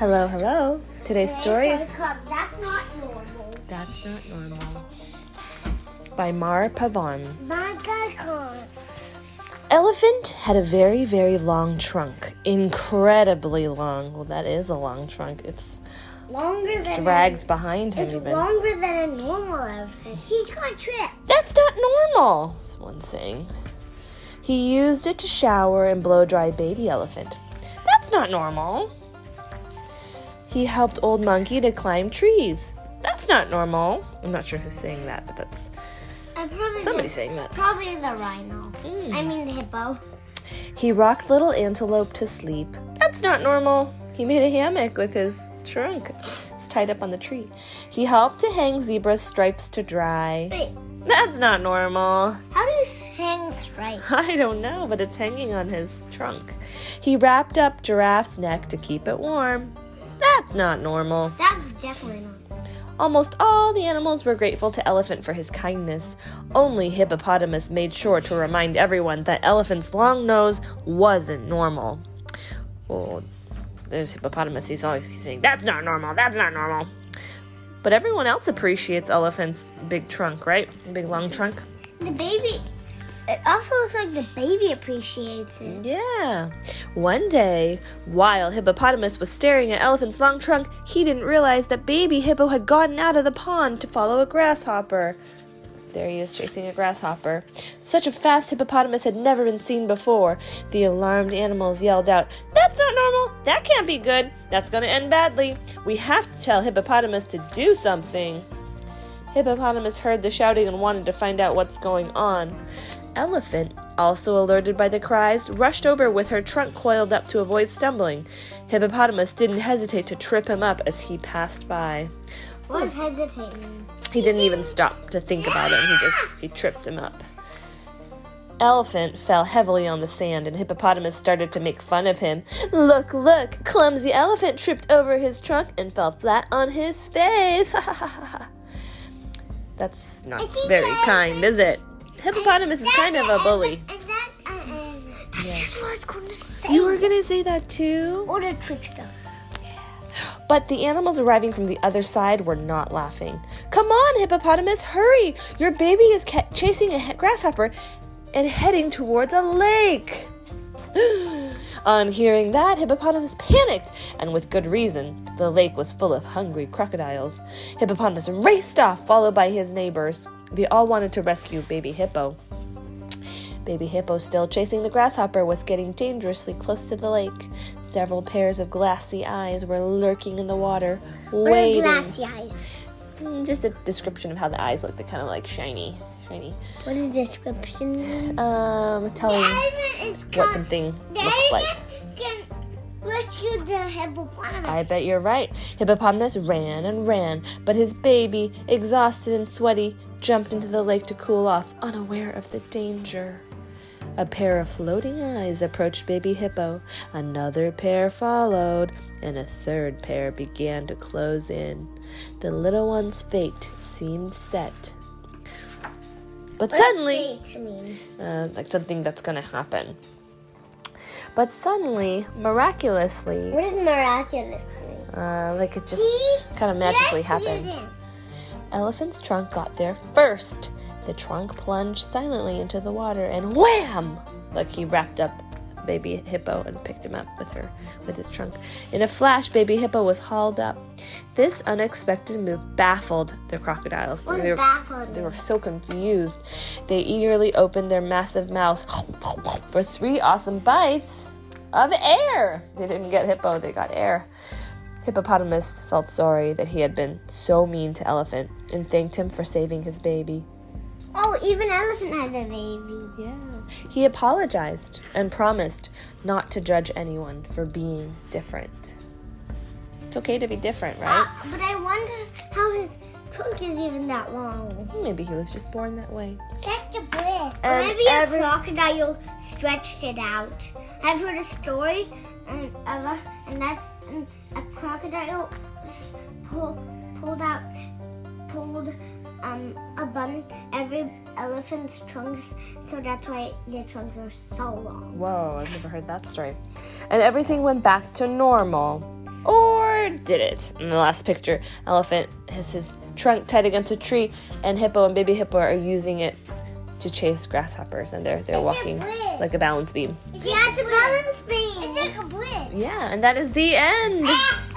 Hello, hello. Today's story is That's not normal. That's Not Normal by Mar Pavón. My God. Elephant had a very, very long trunk. Incredibly long. Well, that is a long trunk. It's Longer than drags behind a, him It's even. longer than a normal elephant. He's got trip. That's not normal, someone's saying. He used it to shower and blow dry baby elephant. That's not normal. He helped old monkey to climb trees. That's not normal. I'm not sure who's saying that, but that's the, saying that. Probably the rhino. Mm. I mean the hippo. He rocked little antelope to sleep. That's not normal. He made a hammock with his trunk. It's tied up on the tree. He helped to hang zebra's stripes to dry. Wait, That's not normal. how do you hang stripes? I don't know, but it's hanging on his trunk. He wrapped up giraffe's neck to keep it warm. That's not normal. That's definitely not. Almost all the animals were grateful to Elephant for his kindness. Only Hippopotamus made sure to remind everyone that Elephant's long nose wasn't normal. Well, there's Hippopotamus. He's always saying, That's not normal, that's not normal. But everyone else appreciates Elephant's big trunk, right? Big long trunk. The baby. It also looks like the baby appreciates it. Yeah. One day, while Hippopotamus was staring at Elephant's long trunk, he didn't realize that baby Hippo had gotten out of the pond to follow a grasshopper. There he is chasing a grasshopper. Such a fast hippopotamus had never been seen before. The alarmed animals yelled out, That's not normal! That can't be good! That's gonna end badly! We have to tell Hippopotamus to do something! Hippopotamus heard the shouting and wanted to find out what's going on. Elephant, also alerted by the cries, rushed over with her trunk coiled up to avoid stumbling. Hippopotamus didn't hesitate to trip him up as he passed by. What does hesitate? He didn't even stop to think about it. He just he tripped him up. Elephant fell heavily on the sand, and Hippopotamus started to make fun of him. Look, look! Clumsy elephant tripped over his trunk and fell flat on his face. That's not very kind, is it? Hippopotamus is kind of a bully. Uh, uh, that's just what I was going to say. You were gonna say that too? Or the trickster. But the animals arriving from the other side were not laughing. Come on, hippopotamus, hurry! Your baby is ca- chasing a grasshopper and heading towards a lake. On hearing that, Hippopotamus panicked, and with good reason. The lake was full of hungry crocodiles. Hippopotamus raced off, followed by his neighbors. They all wanted to rescue baby Hippo. Baby Hippo, still chasing the grasshopper, was getting dangerously close to the lake. Several pairs of glassy eyes were lurking in the water, waiting. What are glassy eyes? Mm, Just a description of how the eyes look. They're kind of like shiny, shiny. What is description mean? Um, telling what something looks like. the hippopotamus. I bet you're right. Hippopotamus ran and ran, but his baby, exhausted and sweaty, jumped into the lake to cool off, unaware of the danger. A pair of floating eyes approached baby Hippo. Another pair followed, and a third pair began to close in. The little one's fate seemed set. But suddenly, What's fate mean? uh, like something that's gonna happen. But suddenly, miraculously, What is does miraculous uh, like it just kind of magically yes, happened. Elephant's trunk got there first. The trunk plunged silently into the water and wham! Like he wrapped up baby hippo and picked him up with her with his trunk. In a flash, baby hippo was hauled up. This unexpected move baffled the crocodiles. What They were, baffled? they were so confused. They eagerly opened their massive mouths for three awesome bites of air. They didn't get hippo, they got air. Hippopotamus felt sorry that he had been so mean to Elephant and thanked him for saving his baby. Oh, even elephant has a baby. Yeah. He apologized and promised not to judge anyone for being different. It's okay to be different, right? Uh, but I wonder how his trunk is even that long. Maybe he was just born that way. That's a bit. And Maybe every- a crocodile stretched it out. I've heard a story, and of a, and that's and a crocodile s- pull, pulled out pulled um a bun every elephant's trunks, so that's why their trunks are so long. Whoa, I've never heard that story. And everything went back to normal. Or did it. In the last picture, elephant has his trunk tied against a tree, and hippo and baby hippo are using it to chase grasshoppers, and they're they're walking like a balance beam. Yeah, it's a balance beam. It's like a bridge. Yeah, and that is the end. Ah!